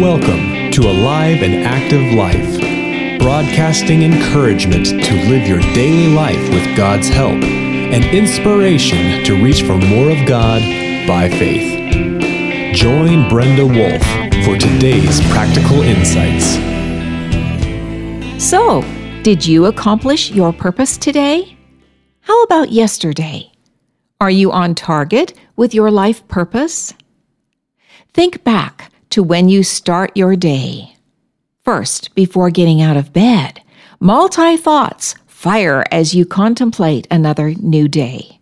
Welcome to Alive and Active Life, broadcasting encouragement to live your daily life with God's help and inspiration to reach for more of God by faith. Join Brenda Wolf for today's practical insights. So, did you accomplish your purpose today? How about yesterday? Are you on target with your life purpose? Think back to when you start your day. First, before getting out of bed, multi thoughts fire as you contemplate another new day.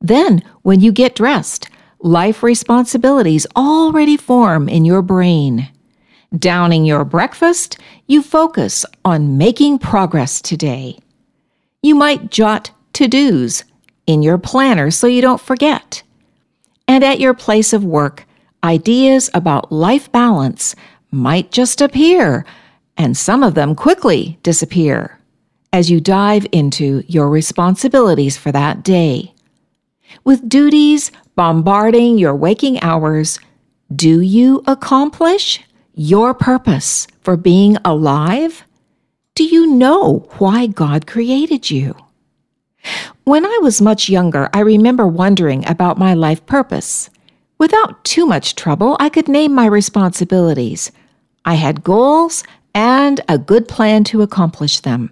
Then, when you get dressed, life responsibilities already form in your brain. Downing your breakfast, you focus on making progress today. You might jot to dos in your planner so you don't forget. And at your place of work, ideas about life balance might just appear, and some of them quickly disappear as you dive into your responsibilities for that day. With duties bombarding your waking hours, do you accomplish your purpose for being alive? Do you know why God created you? When I was much younger, I remember wondering about my life purpose. Without too much trouble, I could name my responsibilities. I had goals and a good plan to accomplish them.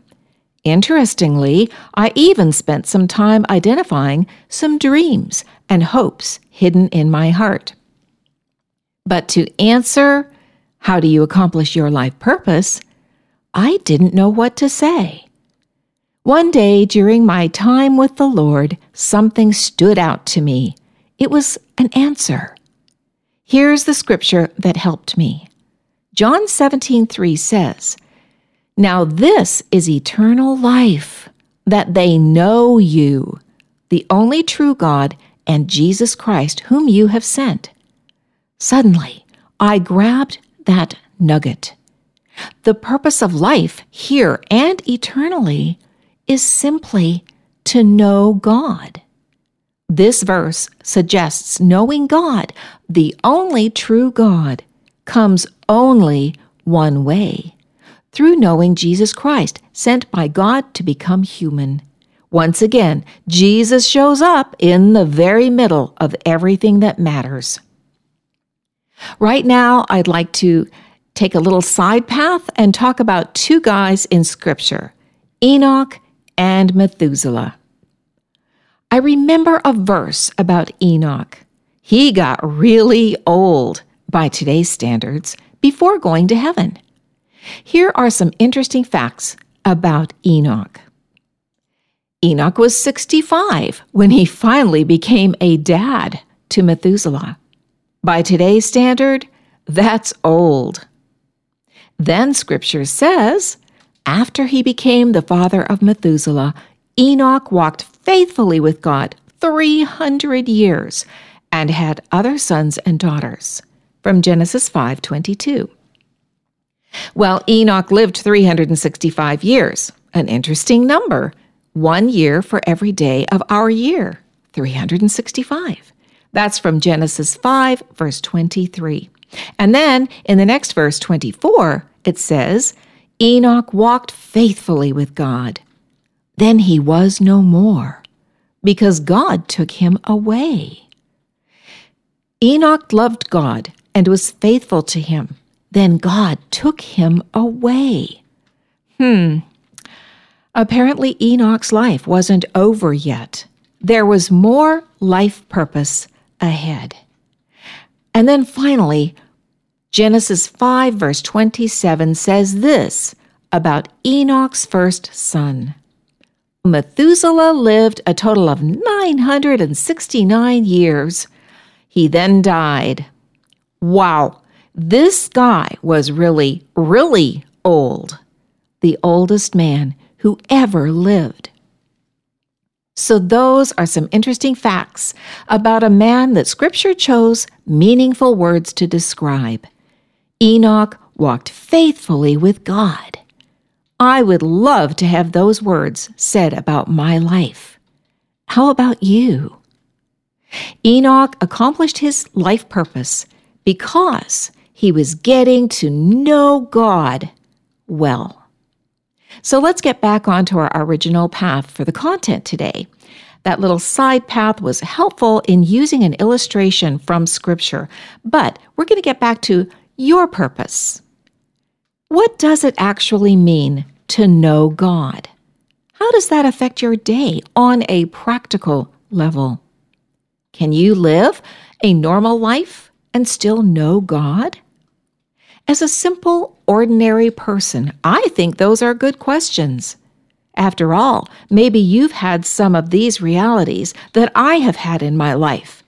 Interestingly, I even spent some time identifying some dreams and hopes hidden in my heart. But to answer, how do you accomplish your life purpose? I didn't know what to say. One day during my time with the Lord, something stood out to me. It was an answer. Here's the scripture that helped me. John 17:3 says, "Now this is eternal life, that they know you, the only true God, and Jesus Christ whom you have sent." Suddenly, I grabbed that nugget. The purpose of life here and eternally is simply to know God. This verse suggests knowing God, the only true God, comes only one way through knowing Jesus Christ, sent by God to become human. Once again, Jesus shows up in the very middle of everything that matters. Right now, I'd like to take a little side path and talk about two guys in Scripture Enoch and Methuselah. I remember a verse about Enoch. He got really old by today's standards before going to heaven. Here are some interesting facts about Enoch. Enoch was 65 when he finally became a dad to Methuselah. By today's standard, that's old. Then scripture says, after he became the father of Methuselah, Enoch walked faithfully with God 300 years and had other sons and daughters. From Genesis 5:22. Well, Enoch lived 365 years, an interesting number, one year for every day of our year, 365. That's from Genesis 5, verse 23. And then in the next verse, 24, it says, Enoch walked faithfully with God. Then he was no more, because God took him away. Enoch loved God and was faithful to him. Then God took him away. Hmm. Apparently, Enoch's life wasn't over yet. There was more life purpose ahead. And then finally, Genesis 5, verse 27 says this about Enoch's first son. Methuselah lived a total of 969 years. He then died. Wow, this guy was really, really old. The oldest man who ever lived. So, those are some interesting facts about a man that Scripture chose meaningful words to describe. Enoch walked faithfully with God. I would love to have those words said about my life. How about you? Enoch accomplished his life purpose because he was getting to know God well. So let's get back onto our original path for the content today. That little side path was helpful in using an illustration from Scripture, but we're going to get back to your purpose. What does it actually mean to know God? How does that affect your day on a practical level? Can you live a normal life and still know God? As a simple, ordinary person, I think those are good questions. After all, maybe you've had some of these realities that I have had in my life.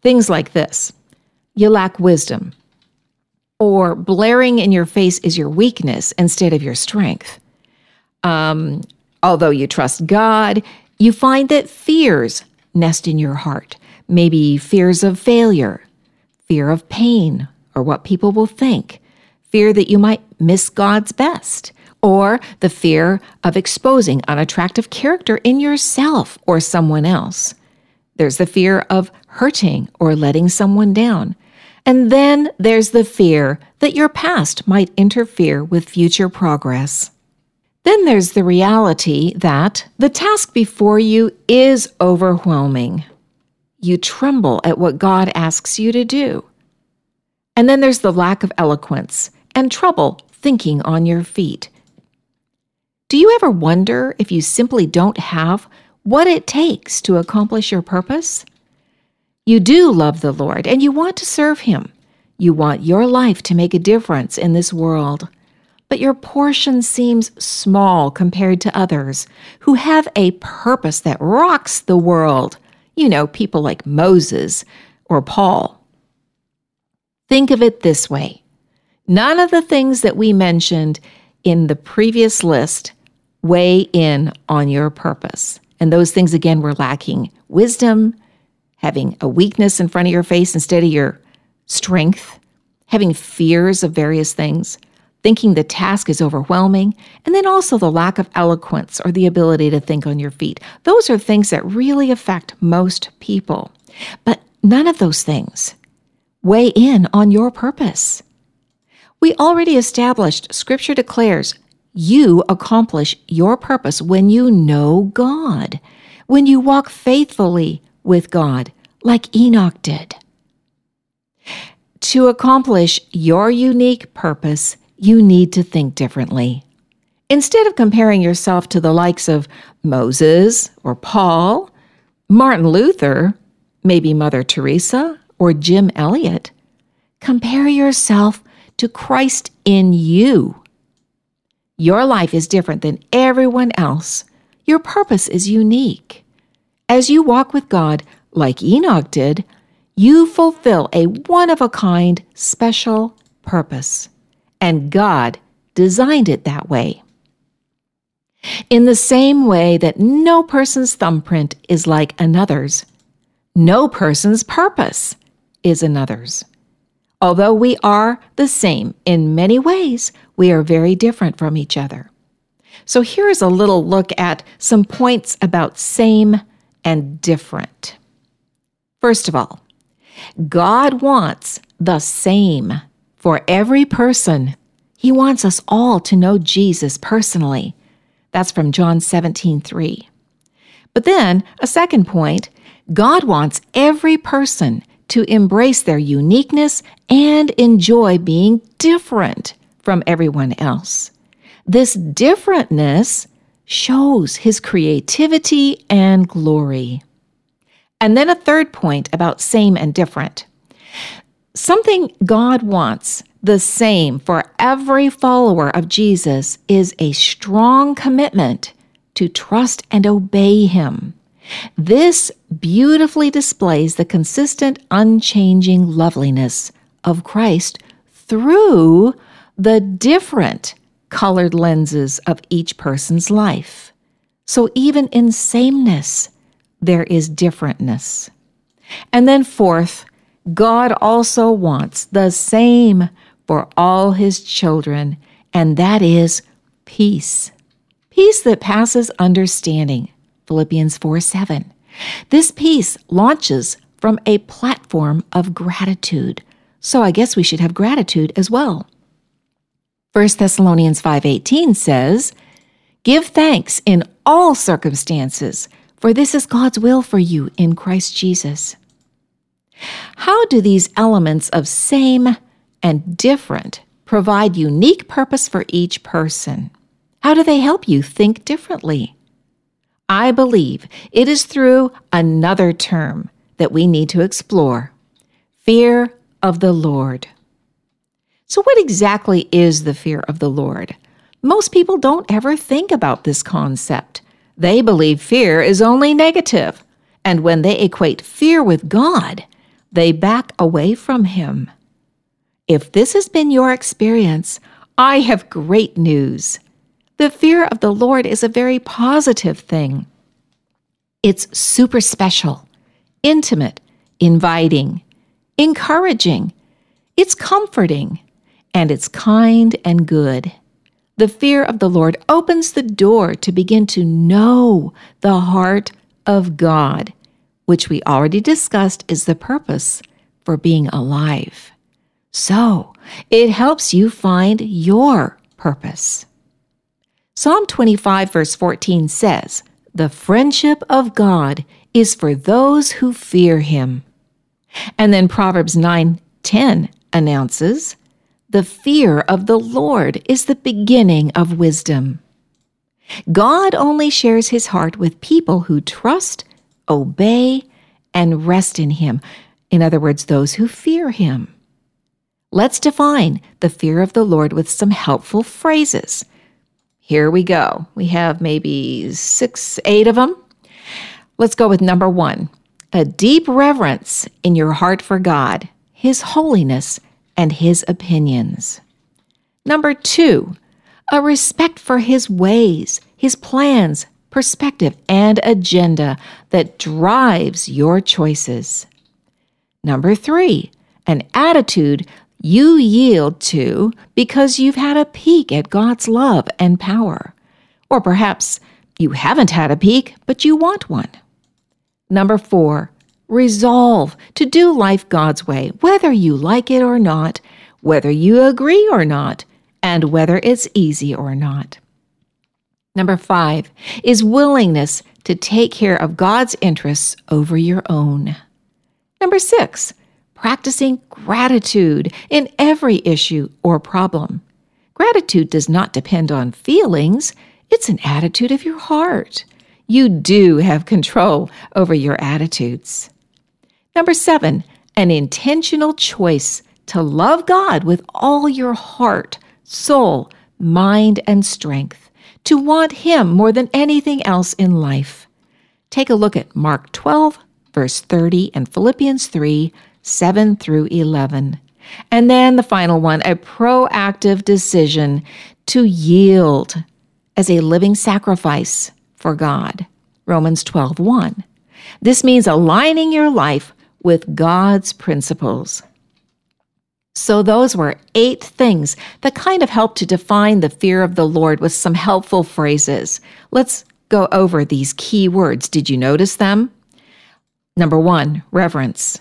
Things like this you lack wisdom, or blaring in your face is your weakness instead of your strength. Um, although you trust God, you find that fears nest in your heart. Maybe fears of failure, fear of pain, or what people will think, fear that you might miss God's best, or the fear of exposing unattractive character in yourself or someone else. There's the fear of hurting or letting someone down. And then there's the fear that your past might interfere with future progress. Then there's the reality that the task before you is overwhelming. You tremble at what God asks you to do. And then there's the lack of eloquence and trouble thinking on your feet. Do you ever wonder if you simply don't have what it takes to accomplish your purpose? You do love the Lord and you want to serve Him. You want your life to make a difference in this world. But your portion seems small compared to others who have a purpose that rocks the world. You know, people like Moses or Paul. Think of it this way None of the things that we mentioned in the previous list weigh in on your purpose. And those things, again, were lacking wisdom, having a weakness in front of your face instead of your strength, having fears of various things, thinking the task is overwhelming, and then also the lack of eloquence or the ability to think on your feet. Those are things that really affect most people. But none of those things weigh in on your purpose. We already established Scripture declares you accomplish your purpose when you know God, when you walk faithfully with God, like Enoch did. To accomplish your unique purpose, you need to think differently. Instead of comparing yourself to the likes of Moses or Paul, Martin Luther, maybe Mother Teresa, or Jim Elliot, compare yourself to Christ in you. Your life is different than everyone else. Your purpose is unique. As you walk with God, like Enoch did, you fulfill a one of a kind, special purpose. And God designed it that way. In the same way that no person's thumbprint is like another's, no person's purpose is another's. Although we are the same in many ways, we are very different from each other. So here is a little look at some points about same and different. First of all, God wants the same for every person. He wants us all to know Jesus personally. That's from John 17, 3. But then, a second point God wants every person to embrace their uniqueness and enjoy being different from everyone else. This differentness shows his creativity and glory. And then a third point about same and different. Something God wants the same for every follower of Jesus is a strong commitment to trust and obey him. This beautifully displays the consistent, unchanging loveliness of Christ through the different colored lenses of each person's life. So even in sameness, there is differentness. And then, fourth, God also wants the same for all his children, and that is peace. Peace that passes understanding. Philippians 4 7. This peace launches from a platform of gratitude, so I guess we should have gratitude as well. 1 Thessalonians 5:18 says, "Give thanks in all circumstances, for this is God's will for you in Christ Jesus." How do these elements of same and different provide unique purpose for each person? How do they help you think differently? I believe it is through another term that we need to explore fear of the Lord. So, what exactly is the fear of the Lord? Most people don't ever think about this concept. They believe fear is only negative, and when they equate fear with God, they back away from Him. If this has been your experience, I have great news. The fear of the Lord is a very positive thing. It's super special, intimate, inviting, encouraging, it's comforting, and it's kind and good. The fear of the Lord opens the door to begin to know the heart of God, which we already discussed is the purpose for being alive. So it helps you find your purpose. Psalm 25, verse 14 says, The friendship of God is for those who fear him. And then Proverbs 9, 10 announces, the fear of the Lord is the beginning of wisdom. God only shares his heart with people who trust, obey, and rest in him. In other words, those who fear him. Let's define the fear of the Lord with some helpful phrases. Here we go. We have maybe six, eight of them. Let's go with number one a deep reverence in your heart for God, His holiness, and his opinions. Number two, a respect for his ways, his plans, perspective, and agenda that drives your choices. Number three, an attitude you yield to because you've had a peek at God's love and power. Or perhaps you haven't had a peek, but you want one. Number four, Resolve to do life God's way, whether you like it or not, whether you agree or not, and whether it's easy or not. Number five is willingness to take care of God's interests over your own. Number six, practicing gratitude in every issue or problem. Gratitude does not depend on feelings, it's an attitude of your heart. You do have control over your attitudes. Number seven, an intentional choice to love God with all your heart, soul, mind, and strength, to want Him more than anything else in life. Take a look at Mark 12, verse 30, and Philippians 3, 7 through 11. And then the final one, a proactive decision to yield as a living sacrifice for God. Romans 12, 1. This means aligning your life with God's principles. So, those were eight things that kind of help to define the fear of the Lord with some helpful phrases. Let's go over these key words. Did you notice them? Number one, reverence.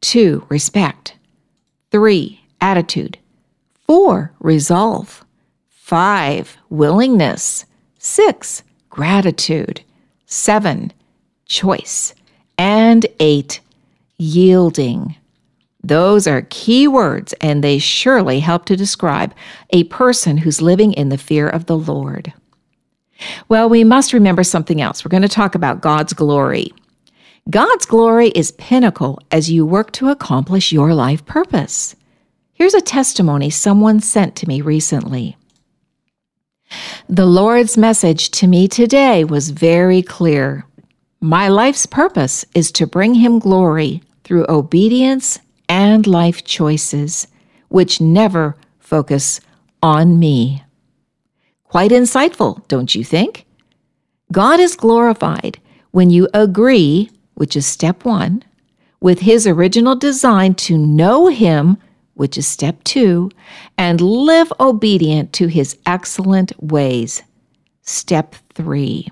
Two, respect. Three, attitude. Four, resolve. Five, willingness. Six, gratitude. Seven, choice. And eight, yielding. Those are key words, and they surely help to describe a person who's living in the fear of the Lord. Well, we must remember something else. We're going to talk about God's glory. God's glory is pinnacle as you work to accomplish your life purpose. Here's a testimony someone sent to me recently. The Lord's message to me today was very clear. My life's purpose is to bring Him glory through obedience and life choices, which never focus on me. Quite insightful, don't you think? God is glorified when you agree, which is step one, with His original design to know Him, which is step two, and live obedient to His excellent ways, step three.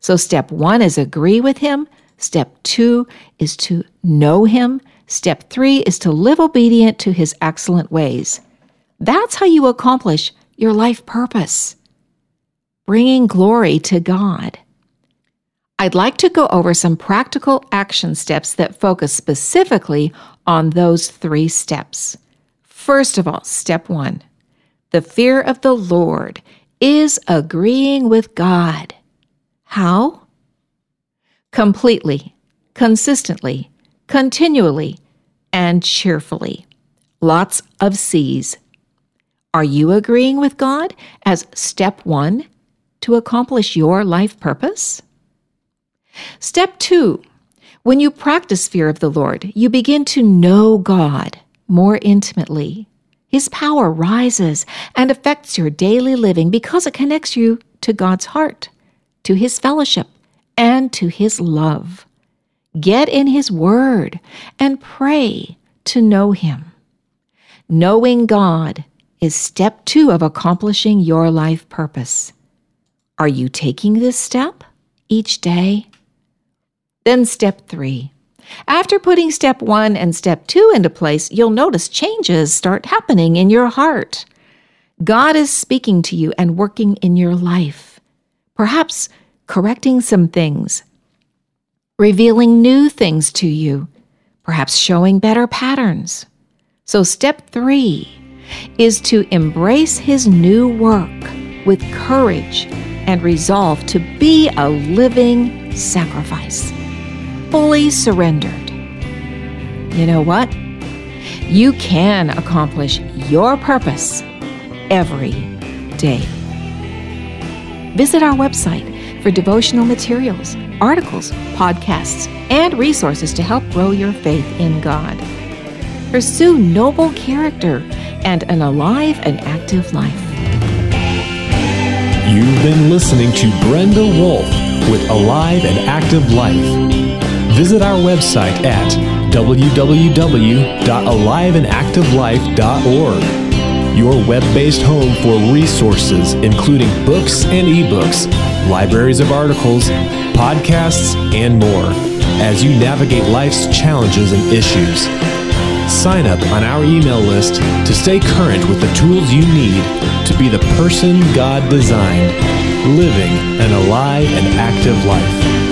So, step one is agree with Him. Step two is to know Him. Step three is to live obedient to his excellent ways. That's how you accomplish your life purpose, bringing glory to God. I'd like to go over some practical action steps that focus specifically on those three steps. First of all, step one the fear of the Lord is agreeing with God. How? Completely, consistently, continually, and cheerfully. Lots of C's. Are you agreeing with God as step one to accomplish your life purpose? Step two, when you practice fear of the Lord, you begin to know God more intimately. His power rises and affects your daily living because it connects you to God's heart, to His fellowship, and to His love. Get in His Word and pray to know Him. Knowing God is step two of accomplishing your life purpose. Are you taking this step each day? Then, step three. After putting step one and step two into place, you'll notice changes start happening in your heart. God is speaking to you and working in your life, perhaps correcting some things, revealing new things to you, perhaps showing better patterns. So, step three is to embrace his new work with courage and resolve to be a living sacrifice, fully surrendered. You know what? You can accomplish your purpose every day. Visit our website for devotional materials, articles, podcasts, and resources to help grow your faith in God. Pursue noble character and an alive and active life. You've been listening to Brenda Wolf with Alive and Active Life. Visit our website at www.aliveandactivelife.org, your web based home for resources including books and ebooks, libraries of articles, podcasts, and more as you navigate life's challenges and issues. Sign up on our email list to stay current with the tools you need to be the person God designed, living an alive and active life.